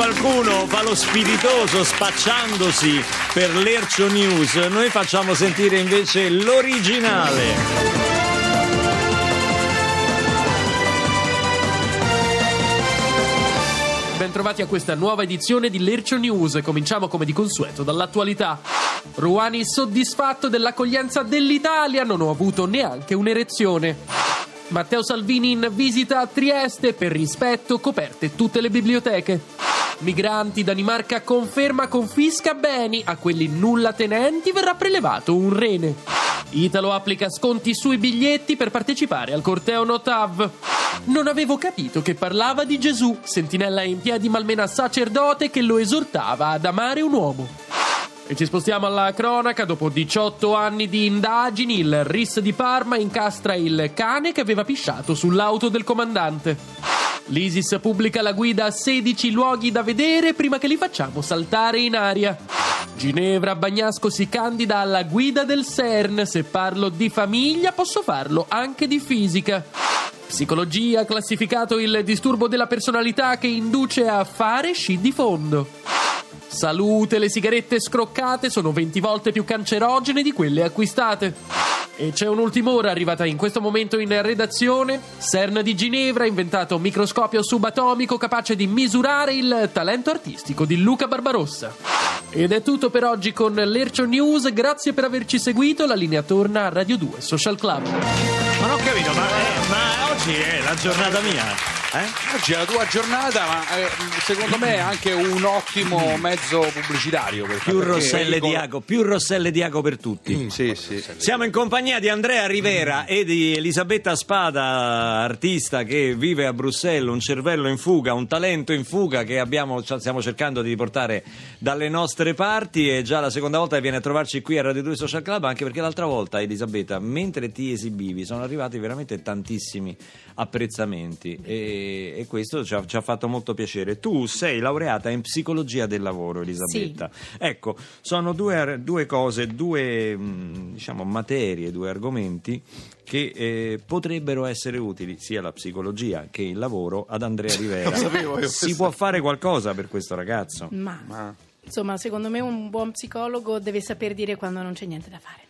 qualcuno fa lo spiritoso spacciandosi per l'Ercio News, noi facciamo sentire invece l'originale. Bentrovati a questa nuova edizione di Lercio News. Cominciamo come di consueto dall'attualità. Ruani soddisfatto dell'accoglienza dell'Italia, non ho avuto neanche un'erezione. Matteo Salvini in visita a Trieste per rispetto coperte tutte le biblioteche. Migranti, Danimarca conferma confisca beni, a quelli nulla tenenti verrà prelevato un rene. Italo applica sconti sui biglietti per partecipare al corteo Notav. Non avevo capito che parlava di Gesù, sentinella in piedi malmena sacerdote che lo esortava ad amare un uomo. E ci spostiamo alla cronaca. Dopo 18 anni di indagini, il RIS di Parma incastra il cane che aveva pisciato sull'auto del comandante. L'ISIS pubblica la guida a 16 luoghi da vedere prima che li facciamo saltare in aria. Ginevra Bagnasco si candida alla guida del CERN. Se parlo di famiglia, posso farlo anche di fisica. Psicologia ha classificato il disturbo della personalità che induce a fare sci di fondo. Salute, le sigarette scroccate sono 20 volte più cancerogene di quelle acquistate. E c'è un'ultima ora arrivata in questo momento in redazione. CERN di Ginevra ha inventato un microscopio subatomico capace di misurare il talento artistico di Luca Barbarossa. Ed è tutto per oggi con l'Ercio News. Grazie per averci seguito. La linea torna a Radio 2 Social Club. Ma non ho capito, ma, eh, ma oggi è la giornata mia. Eh? Oggi è la tua giornata, ma eh, secondo me è anche un ottimo mezzo pubblicitario. Perché, Più perché rosselle, con- di ago, più rosselle di ago per tutti. Sì, sì. Siamo in compagnia di Andrea Rivera e di Elisabetta Spada, artista che vive a Bruxelles, un cervello in fuga, un talento in fuga che abbiamo- stiamo cercando di portare dalle nostre parti. È già la seconda volta che viene a trovarci qui a Radio 2 Social Club, anche perché l'altra volta, Elisabetta, mentre ti esibivi, sono arrivati veramente tantissimi apprezzamenti e, e questo ci ha, ci ha fatto molto piacere. Tu sei laureata in psicologia del lavoro, Elisabetta. Ecco, sono due, due cose, due mh, diciamo, materie, due argomenti che eh, potrebbero essere utili sia la psicologia che il lavoro ad Andrea Rivera. sapevo io si può fare qualcosa per questo ragazzo? Ma, Ma- insomma, secondo me un buon psicologo deve saper dire quando non c'è niente da fare.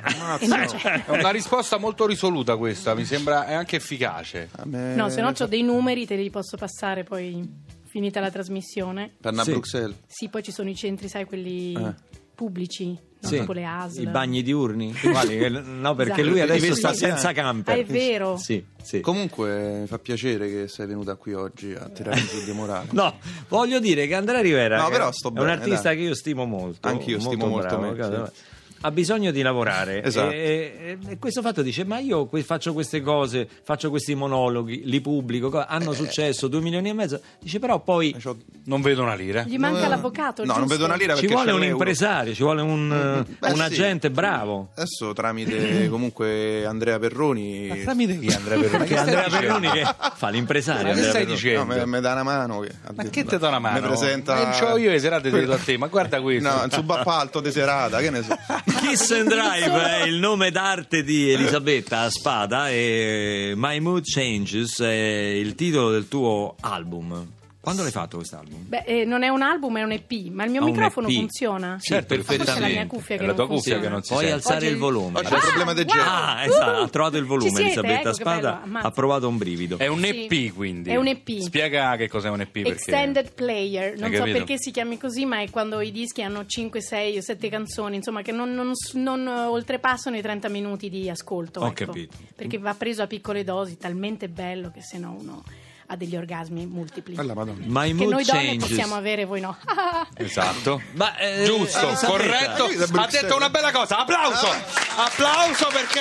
Ammazza. E non c'è. È una risposta molto risoluta questa, mi sembra è anche efficace. Me- No, se no ho dei numeri, te li posso passare poi finita la trasmissione. Per andare Sì. a Bruxelles. Sì, poi ci sono i centri, sai, quelli Eh. pubblici, no? Sì, tipo le ASL. I bagni diurni? Quali? Eh, No, perché Esatto. lui adesso sta senza camper. Ah, è vero? Sì, sì. Comunque mi fa piacere che sei venuta qui oggi a tirare giù di morale. No, voglio dire che Andrea Rivera No, è- però sto è un bene, artista dai. che io stimo molto. Anch'io stimo molto bravo, me, sì. Ha bisogno di lavorare Esatto. e, e- e questo fatto dice: Ma io que- faccio queste cose, faccio questi monologhi, li pubblico, co- Eh. hanno successo, due milioni e mezzo. Dice, però poi C'ho- Non vedo una lira. Gli manca No, l'avvocato, No, non giusto? vedo una lira ci vuole un l'euro. impresario, ci vuole un, eh, Beh, un sì. agente bravo. Adesso tramite comunque Andrea Perroni. Ma tramite chi Andrea Perroni? Perché Andrea Perroni che fa l'impresario. Ma che stai dicendo? No, mi dà una mano. Che, Ma che te dà una mano? Mi presenta. Non c'ho io le serate dietro a te, ma guarda questo. No, il subappalto di serata, che ne so. Kiss and Drive è il nome d'arte di Elisabetta Spada e My Mood Changes è il titolo del tuo album. Quando l'hai fatto quest'album? Beh, eh, non è un album, è un EP, ma il mio Ah, microfono funziona? Sì, perfettamente. Forse è la mia cuffia che non tua cuffia funziona. che non si Puoi sente. alzare Oggi- il volume. Oggi c'è il problema del jet. Ah, esatto, ha trovato il volume siete? Elisabetta Ecco Spada, ha provato un brivido. È un Sì. EP quindi. È un EP. Spiega che cos'è un EP perché... Extended player, non so perché si chiami così, ma è quando i dischi hanno 5, 6 o 7 canzoni, insomma, che non, non- non oltrepassano i 30 minuti di ascolto. Ho ecco. capito. Perché va preso a piccole dosi, talmente bello che se no uno ha degli orgasmi multipli. Alla Madonna. My che Mood noi donne Changes. possiamo avere, voi no. Esatto. Ma, eh, Giusto, Elisabetta, corretto. Ha detto una bella cosa. Applauso. Applauso perché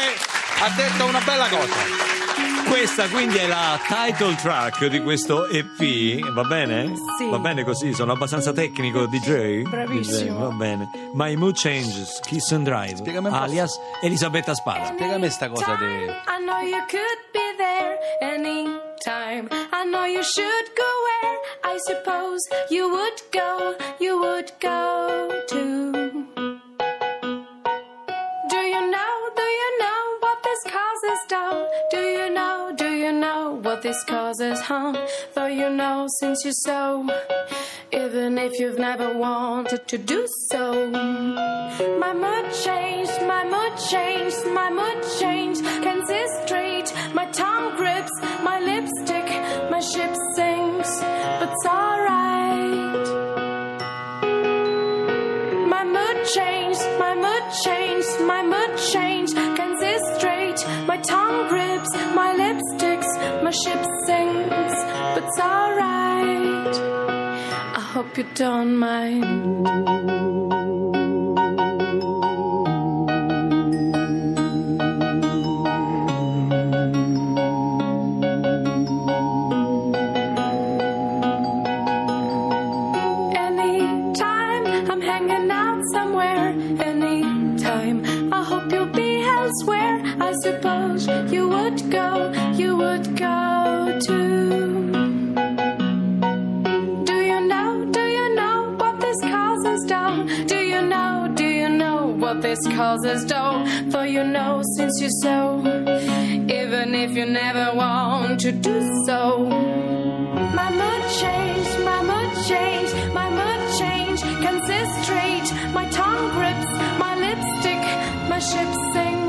ha detto una bella cosa. Questa quindi è la title track di questo EP, va bene? Sì. Va bene così, sono abbastanza tecnico DJ? Bravissimo. DJ, va bene. My Mood Changes, Kiss and Drive, Spiegami alias Elisabetta Spada. Spiegami sta cosa di... I know you could be there anytime. I know you should go where I suppose you would go, you would go to. Do you know, do you know what this causes, harm? Though you know since you're so, even if you've never wanted to do so. My mood changed, my mood changed, my mood changed. Can't see straight, my tongue grips, my lipstick, my ship sinks, but it's alright. My mood changed, my mood changed, my mood tongue grips, my lipsticks, my ship sinks, but it's alright. I hope you don't mind. Be elsewhere. I suppose you would go, you would go too. Do you know, do you know what this causes, dough? Do you know, do you know what this causes, dough? For you know since you're so, even if you never want to do so. My mood changed, my mood changed, my mood changed. Can sit straight, my tongue grips, my lipstick, my ship sinks,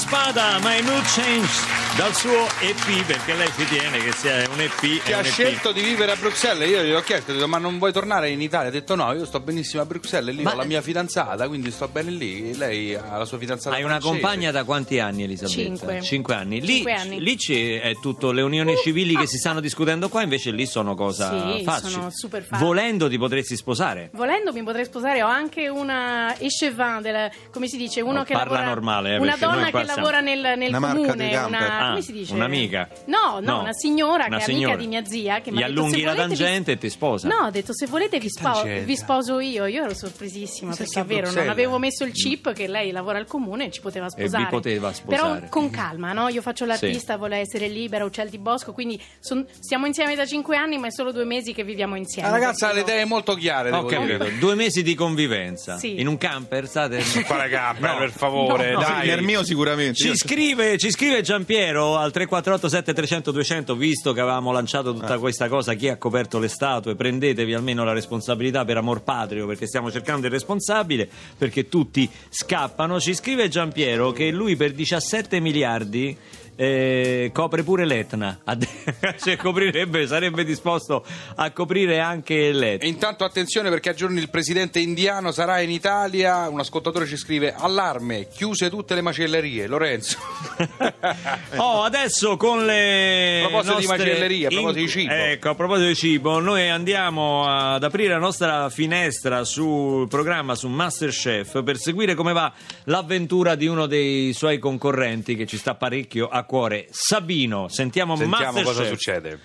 Elisabetta Spada, My Mood Change dal suo EP perché lei ci tiene che sia un EP Che ha EP. scelto di vivere a Bruxelles, io gli ho chiesto, ho detto, ma non vuoi tornare in Italia? Ha detto no, io sto benissimo a Bruxelles, lì Ma- ho la mia fidanzata, quindi sto bene lì. Lei ha la sua fidanzata Hai una francese. compagna da quanti anni Elisabetta? Cinque. anni. Lì, Cinque anni. lì c'è è tutto le unioni civili che si stanno discutendo qua, invece lì sono cosa Sì, facili. sono super facili. Volendo ti potresti sposare. Volendo mi potrei sposare, ho anche una échevin, della, come si dice, uno No, che parla lavora normale, eh, una donna che siamo- lavora nel, nel Una marca comune, di camper. Una, Ah, come si dice? un'amica. No, no, No, una signora una che è signora. amica di mia zia che mi Gli ha detto, allunghi "Se la volete vi- tangente e ti sposa. No, ha detto se volete vi, spo- tangente? vi sposo io. Io ero sorpresissima Sei perché è vero, non avevo messo il chip che lei lavora al comune e ci poteva sposare. poteva sposare. Però con calma, no? Io faccio l'artista, vuole essere libera, uccel di bosco, quindi son- stiamo insieme da cinque anni, ma è solo due mesi che viviamo insieme. La ragazza ha le idee molto chiare, devo dire. capito. Due mesi di convivenza. Sì. In un camper state. Quale camper, No. per favore, No, no. dai. Nel mio sicuramente. Ci scrive, ci scrive Giampiero al 348 7300 200 visto che avevamo lanciato tutta questa cosa chi ha coperto le statue prendetevi almeno la responsabilità per amor patrio perché stiamo cercando il responsabile perché tutti scappano. Ci scrive Giampiero che lui per 17 miliardi eh, copre pure l'Etna cioè coprirebbe, sarebbe disposto a coprire anche l'Etna intanto attenzione perché a giorni il presidente indiano sarà in Italia. Un ascoltatore ci scrive: Allarme, chiuse tutte le macellerie. Lorenzo. Oh, adesso con le A proposito di nostre macelleria, a proposito di cibo. Ecco, a proposito di cibo, noi andiamo ad aprire la nostra finestra sul programma su Masterchef per seguire come va l'avventura di uno dei suoi concorrenti che ci sta parecchio a cuore, Sabino. Sentiamo, Sentiamo Masterchef. cosa succede.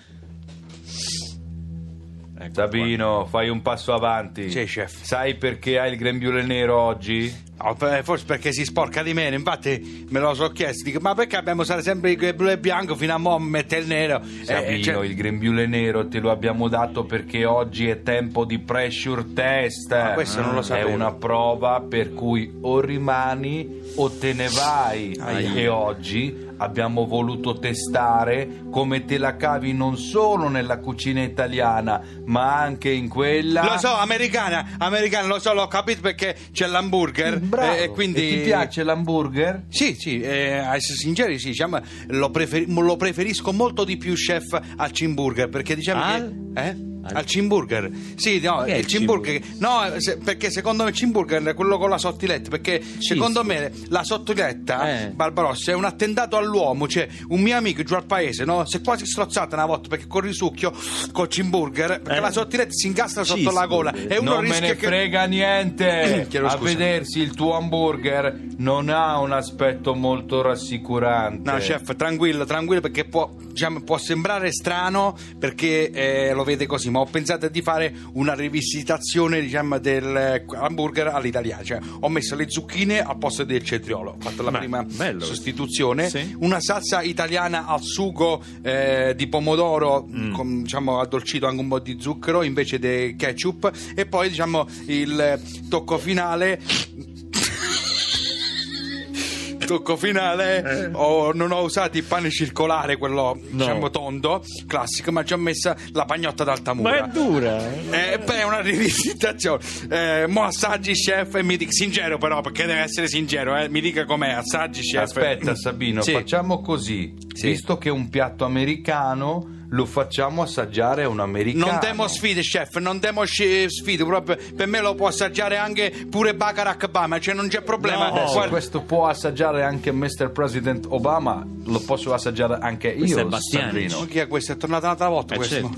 Ecco Sabino, fai un passo avanti. Sì, chef. Sai perché hai il grembiule nero oggi? No, per- forse perché si sporca di meno, infatti me lo so chiesto, dico, ma perché abbiamo usare sempre il blu e bianco fino a mo' mette il nero? Sabino, Eh, cioè- il grembiule nero te lo abbiamo dato perché oggi è tempo di pressure test. Ah, questo non lo È sapevo. una prova per cui o rimani o te ne vai. Aia. E oggi abbiamo voluto testare come te la cavi non solo nella cucina italiana, ma anche in quella. Lo so, americana, americana, lo so, l'ho capito perché c'è l'hamburger. Bravo. eh, E, quindi... E ti piace l'hamburger? Sì, sì, eh, a essere sinceri, sì, diciamo, lo, preferi- lo preferisco molto di più, chef, al Cimburger, perché diciamo Al? che... Eh? Al Cimburger, sì, no, è il Cimburger, no, se- perché secondo me il Cimburger è quello con la sottiletta, perché secondo me la sottiletta, Eh. Barbarossa, è un attentato all'uomo, cioè un mio amico giù al paese, no, si è quasi strozzata una volta perché con il risucchio, col Cimburger, perché Eh. la sottiletta si incastra sotto la gola e uno non me ne che... frega niente. A vedersi il tuo hamburger non ha un aspetto molto rassicurante. No, chef, tranquillo, tranquillo, perché può, diciamo, può sembrare strano perché eh, lo vede così, ma ho pensato di fare una rivisitazione, diciamo, del eh, hamburger all'italiana. Cioè, ho messo le zucchine al posto del cetriolo. Ho fatto la Ma, prima bello. sostituzione. Sì. Una salsa italiana al sugo eh, di pomodoro, Mm. con, diciamo, addolcito anche un po' di zucchero invece del ketchup. E poi, diciamo, il tocco finale. Tocco finale, ho- non ho usato il pane circolare, quello diciamo tondo, classico, ma ci ho messa la pagnotta d'altamura. Ma è dura. Eh, beh, è una rivisitazione. Eh, mo assaggi chef e mi dica sincero però, perché deve essere sincero, eh, mi dica com'è, assaggi chef. Aspetta Sabino, Sì. facciamo così. Sì. Visto che è un piatto americano, lo facciamo assaggiare a un americano. Non temo sfide, chef, non temo sfide, proprio per me lo può assaggiare anche pure Barack Obama, cioè non c'è problema. No. Guarda- questo può assaggiare anche Mr. President Obama, lo posso assaggiare anche Questo io. Ma chi è questo? È tornato un'altra volta Eh, questo.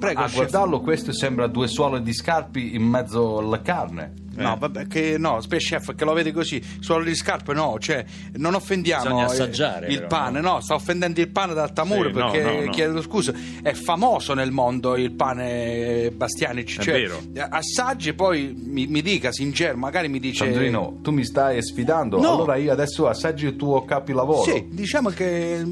Prego, A chef. guardarlo questo sembra due suole di scarpi in mezzo alla carne. No, vabbè, che no, chef, che lo vede così, suolo di scarpe, no, cioè, non offendiamo Bisogna eh, assaggiare, il però, pane, no? sta offendendo il pane d'Altamura Sì, no, perché, no, no. chiedo scusa, è famoso nel mondo il pane eh, Bastianic, È cioè, vero. eh, assaggi e poi mi, mi dica, sincero, magari mi dice... Sandrino, tu mi stai sfidando, No. allora io adesso assaggio il tuo capilavoro. Sì, diciamo che...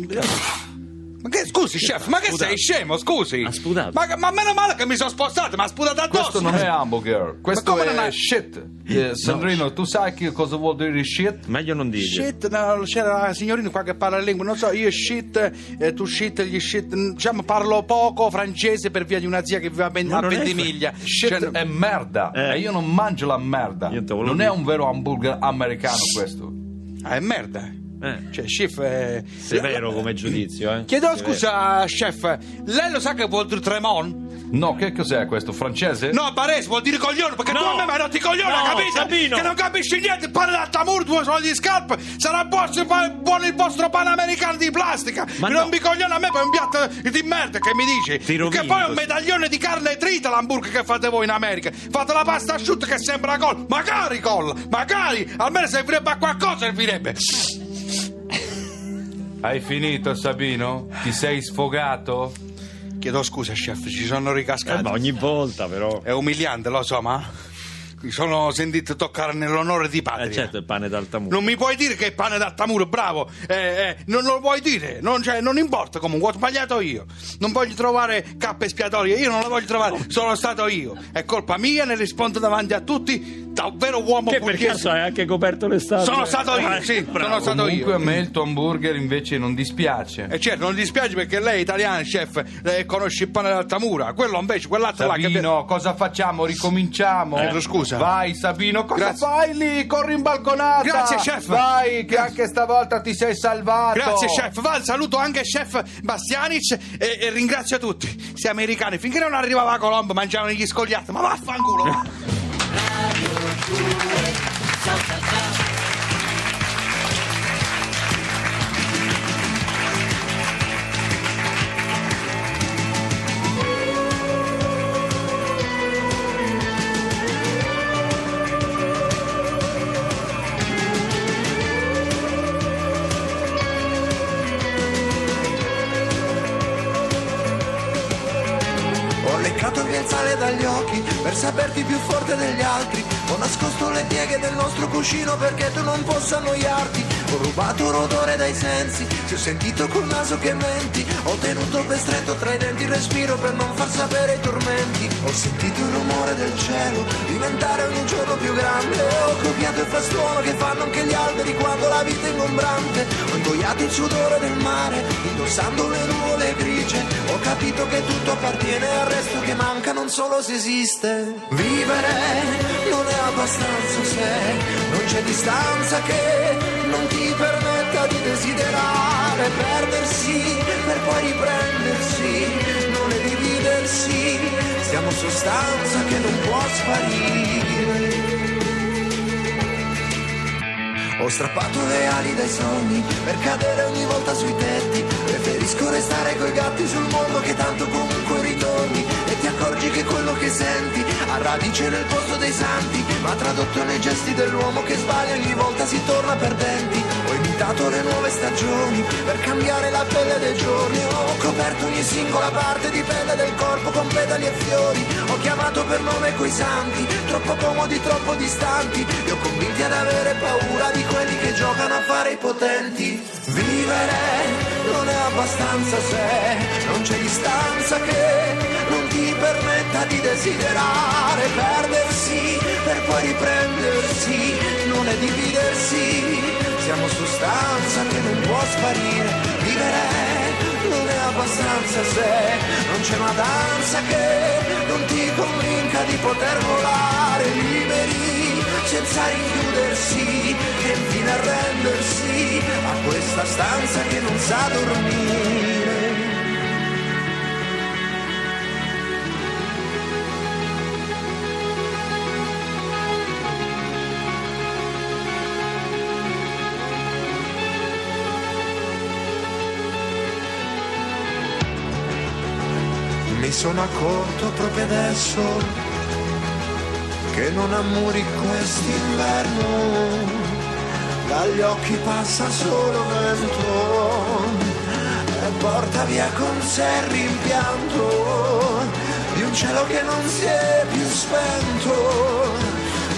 Ma che, scusi, chef, ma che sei scemo, scusi? Ha sputato. Ma, ma meno male che mi sono spostato, ma ha sputato addosso. Questo non è hamburger, questo come è non è- shit. Eh, Sandrino, tu sai che cosa vuol dire shit? Meglio non dire. Shit, no, c'era la signorina qua che parla lingua, non so, io shit, eh, tu shit, gli shit, mm, diciamo parlo poco francese per via di una zia che vive a, Ben- Ma a non è Ventimiglia. Shit Cioè, è merda Eh. e io non mangio la merda. Io te volevo Non dire. è un vero hamburger americano questo. ah, è merda. Eh, Cioè, chef è... severo come giudizio, eh. Chiedo Severo. scusa, chef, lei lo sa che vuol dire tremon? No, che cos'è questo? Francese? No, Barese vuol dire coglione, perché No. tu a me mi hai rotto i coglioni, No, capito? Sabino. Che non capisci niente, il pane d'altamur, due soldi di scarpe, sarà buono, buono il vostro pane americano di plastica. Ma mi no. rompi i coglioni a me per un piatto di merda, che mi dici? Ti che poi è un medaglione di carne trita l'hamburger che fate voi in America. Fate la pasta asciutta che sembra colla, magari colla, magari, almeno servirebbe a qualcosa, servirebbe. Hai finito, Sabino? Ti sei sfogato? Chiedo scusa, chef, ci sono Eh, ricascato. ma ogni volta però. È umiliante, lo so, ma mi sono sentito toccare nell'onore di patria. Eh certo, il pane d'altamura. Non mi puoi dire che è pane d'altamuro, bravo! Eh, eh, non lo puoi dire, non, cioè, non importa comunque, ho sbagliato io. Non voglio trovare cappe espiatorie, io non la voglio trovare, sono stato io. È colpa mia, ne rispondo davanti a tutti, da un vero uomo Che per caso hai anche coperto l'estate? Sono stato io, Eh, sì, bravo. sono stato Comunque io. a me il tuo hamburger invece non dispiace. E certo, non dispiace perché lei è italiana, chef, lei conosce il pane d'altamura. Quello invece, quell'altro là che... Sabino, cosa facciamo? Ricominciamo? Chiedo scusa. Vai Sabino, cosa Grazie. fai lì? Corri in balconata! Grazie, chef. Vai, che Grazie. anche stavolta ti sei salvato! Grazie chef, va, saluto anche chef Bastianic e, e ringrazio tutti. Questi americani, finché non arrivava Colombo mangiavano gli scogliati, ma vaffanculo! va. Dagli occhi per saperti più forte degli altri. Pieghe del nostro cuscino perché tu non possa annoiarti. Ho rubato l'odore dai sensi, ti ho sentito col naso che menti. Ho tenuto ben stretto tra i denti il respiro per non far sapere i tormenti. Ho sentito il rumore del cielo diventare ogni giorno più grande. Ho copiato il frastuono che fanno anche gli alberi quando la vita è ingombrante. Ho ingoiato il sudore del mare, indossando le nuvole grigie. Ho capito che tutto appartiene al resto che manca, non solo se esiste. Vivere non è abbastanza se non c'è distanza che non ti permetta di desiderare, perdersi per poi riprendersi, non le divide chiudersi. Siamo sostanza che non può sparire. Ho strappato le ali dai sogni per cadere ogni volta sui tetti. Preferisco restare coi gatti sul mondo che tanto comunque ritorni. Accorgi che quello che senti ha radice nel posto dei santi. Ma tradotto nei gesti dell'uomo che sbaglia ogni volta si torna perdenti. Ho imitato le nuove stagioni per cambiare la pelle dei giorni. Ho coperto ogni singola parte di pelle del corpo con pedali e fiori. Ho chiamato per nome quei santi, troppo comodi, troppo distanti. Li ho convinti ad avere paura di quelli che giocano a fare i potenti. Vivere non è abbastanza se non c'è distanza che non ti permetta di desiderare. Perdersi per poi riprendersi, non è dividersi. Siamo sostanza che non può sparire. Vivere non è abbastanza se non c'è una danza che non ti convinca di poter volare liberi senza rinchiudersi e infine arrendersi a questa stanza che non sa dormire. Sono accorto proprio adesso che non ammuri quest'inverno, dagli occhi passa solo vento e porta via con sé il rimpianto di un cielo che non si è più spento.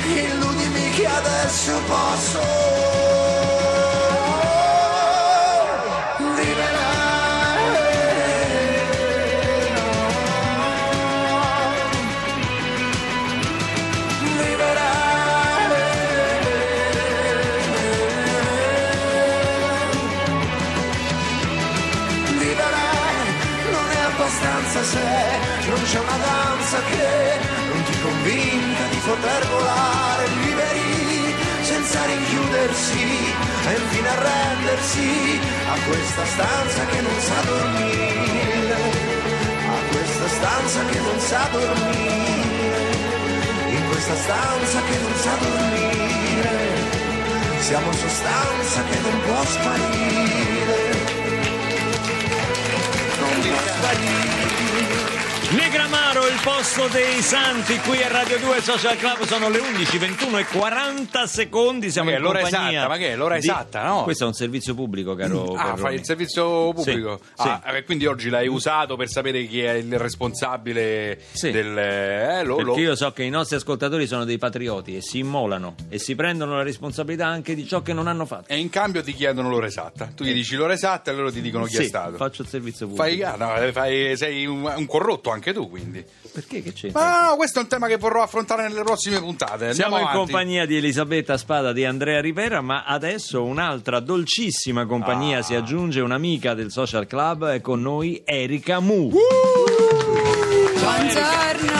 Illudimi che adesso posso questa stanza che non sa dormire, a questa stanza che non sa dormire, in questa stanza che non sa dormire. Siamo sostanza che non può sparire non può sparire. Negramaro, il posto dei santi qui a Radio 2 Social Club sono le 11, 21 e 40 secondi. Siamo Ma che in l'ora esatta? Ma che è l'ora di- esatta, no? Questo è un servizio pubblico, caro. Ah, Perroni. fai il servizio pubblico? Sì, Ah, eh, quindi oggi l'hai usato per sapere chi è il responsabile Sì. del... Eh, lo, Perché io so che i nostri ascoltatori sono dei patrioti e si immolano e si prendono la responsabilità anche di ciò che non hanno fatto. E in cambio ti chiedono l'ora esatta. Tu gli dici l'ora esatta e loro ti dicono chi Sì, è stato. faccio il servizio pubblico. Fai, ah, no, eh, fai- sei un, un corrotto anche tu, quindi. Perché che c'entra? Ma no, questo è un tema che vorrò affrontare nelle prossime puntate. Siamo Andiamo in avanti. compagnia di Elisabetta Spada di Andrea Rivera, ma adesso un'altra dolcissima compagnia Ah. si aggiunge, un'amica del Social Club, è con noi Erika Mu. Buongiorno.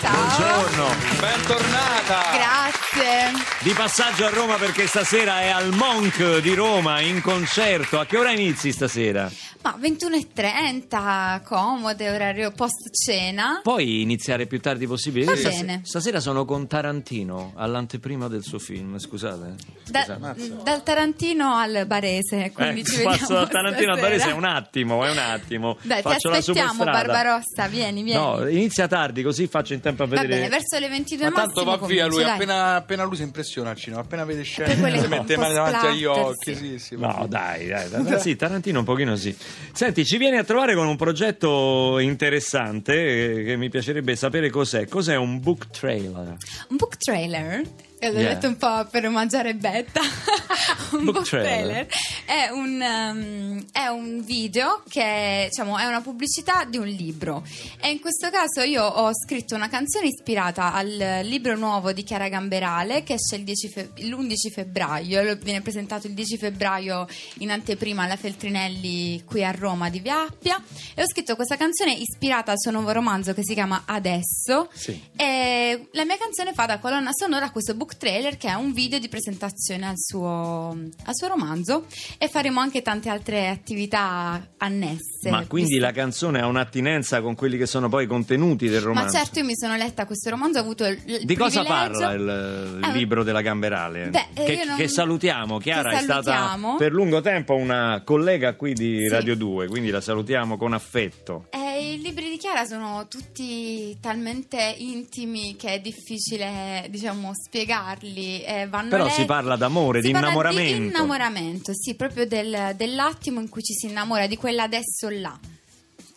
Ciao. Buongiorno. Bentornata! Grazie. Di passaggio a Roma perché stasera è al Monk di Roma in concerto. A che ora inizi stasera? Ma 21.30, comode, orario post cena. Puoi iniziare più tardi possibile? Va Stas- bene. Stasera sono con Tarantino all'anteprima del suo film, scusate. Da- Scusate. dal Tarantino al Barese, quindi Eh, ci vediamo passo dal Tarantino al stasera. Barese è un attimo, è un attimo. Dai, ti Faccio la aspettiamo. Barbarossa, vieni, vieni. No, inizia tardi così faccio in tempo a Va vedere. bene, verso le 22 Ma tanto massimo va via lui, comincio, dai. appena, appena lui si impressiona al cinema, appena vede scene, si mette le po' mani davanti agli occhi. sì. Sì, sì, No, dai, dai, dai, sì, Tarantino un pochino sì. Senti, ci vieni a trovare con un progetto interessante eh, che mi piacerebbe sapere cos'è. Cos'è un book trailer? Un book trailer. Eh, L'ho Yeah. detto un po' per omaggiare Betta. un Book book, trailer. trailer, È, un, um, è un video che diciamo, è una pubblicità di un libro. E in questo caso io ho scritto una canzone ispirata al libro nuovo di Chiara Gamberale che esce il 10 fe- l'11 febbraio. Viene presentato il 10 febbraio in anteprima alla Feltrinelli qui a Roma di Via Appia. E ho scritto questa canzone ispirata al suo nuovo romanzo che si chiama Adesso. Sì. E la mia canzone fa da colonna sonora a questo book trailer che è un video di presentazione al suo, al suo romanzo e faremo anche tante altre attività annesse. Ma quindi la canzone ha un'attinenza con quelli che sono poi i contenuti del Ma romanzo? certo, io mi sono letta questo romanzo, ho avuto il, il Di cosa parla il, Eh, libro della Gamberale? Beh, eh, che, non- che salutiamo, Chiara che è stata salutiamo. per lungo tempo una collega qui di Sì. Radio 2, quindi la salutiamo con affetto. Eh, I libri di Chiara sono tutti talmente intimi che è difficile, diciamo, spiegarli. eh, vanno Però letti- si parla d'amore, Si di parla innamoramento. Di innamoramento, sì, proprio del- dell'attimo in cui ci si innamora, di quella adesso là.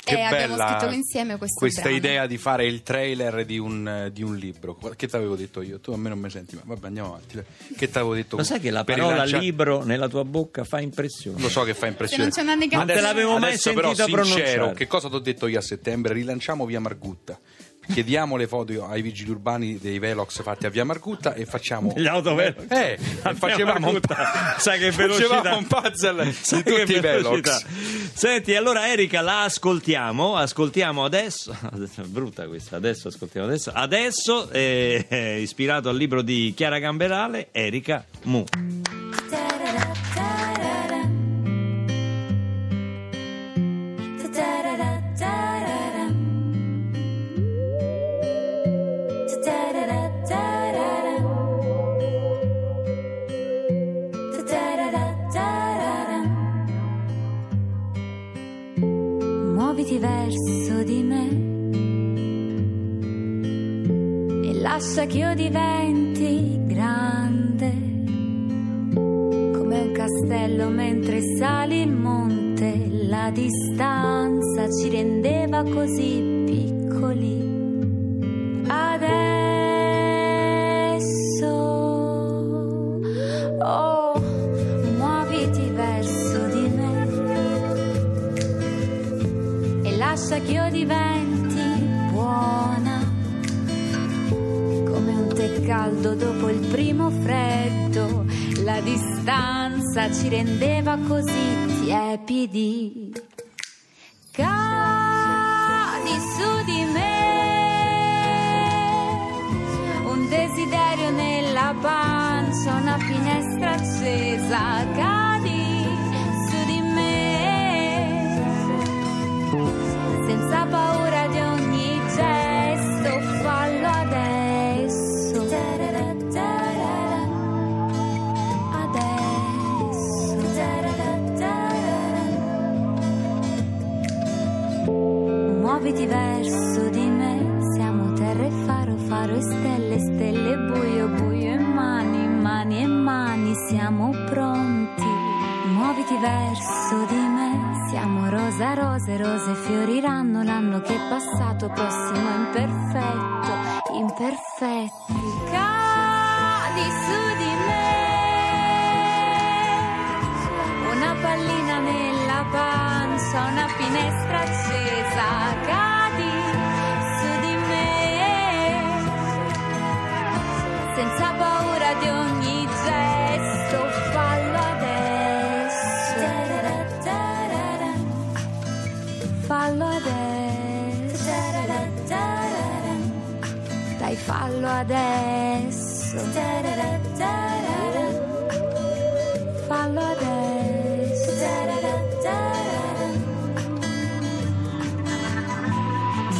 Che e abbiamo bella scritto insieme questo questa brano. idea di fare il trailer di un, di un libro. Che ti avevo detto io? Tu a me non mi senti, ma vabbè, andiamo avanti. Che ti avevo detto? Lo sai che la parola rilancia- libro nella tua bocca fa impressione? Lo so che fa impressione. Se non c'è una negazione. Non te l'avevo mai Adesso però sentita sincero, pronunciare. che cosa ti ho detto io a settembre? Rilanciamo via Margutta. Chiediamo le foto ai vigili urbani dei Velox fatti a via Margutta e facciamo Gli autovelox. Eh, e via facevamo un. Sai che velocità. facevamo un puzzle Sai di tutti i. Velox. Senti, allora Erika la ascoltiamo, ascoltiamo adesso, brutta questa, adesso ascoltiamo adesso, adesso eh, eh, ispirato al libro di Chiara Gamberale, Erika Mu. Muoviti verso di me e lascia che io diventi grande come un castello mentre sali il monte. La distanza ci rendeva così piccoli. Lascia che io diventi buona come un tè caldo dopo il primo freddo. La distanza ci rendeva così tiepidi. Cadi su di me, un desiderio nella pancia, una finestra accesa. Verso di me, siamo rosa, rose, rose fioriranno l'anno che è passato, prossimo imperfetto, imperfetti. Cadi su di me, una pallina nella pancia, una finestra accesa. Cadi su di me, senza paura di ogni adesso. Fallo adesso.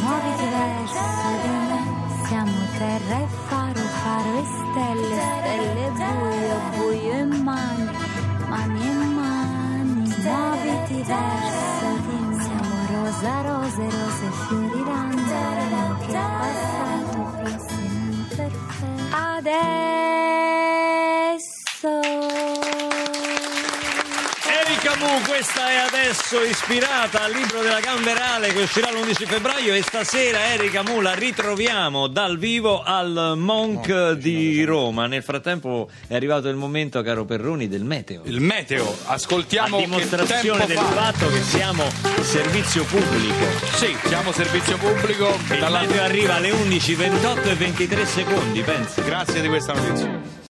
Muoviti verso di me, siamo terra e faro, faro e stelle, stelle buio, buio e mani, mani e mani. Muoviti verso di me, siamo rosa, rose, rose fioriranno, che passato, prossimo. Adesso. Questa è adesso ispirata al libro della Gamberale che uscirà l'11 febbraio e stasera Erika Mu la ritroviamo dal vivo al Monk di Roma. Nel frattempo è arrivato il momento, caro Perroni, del meteo. Il meteo, ascoltiamo a dimostrazione del fa. fatto che siamo servizio pubblico. Sì, siamo servizio pubblico. Il dalla- meteo arriva alle 11, 28 e 23 secondi, pensi. Grazie di questa notizia.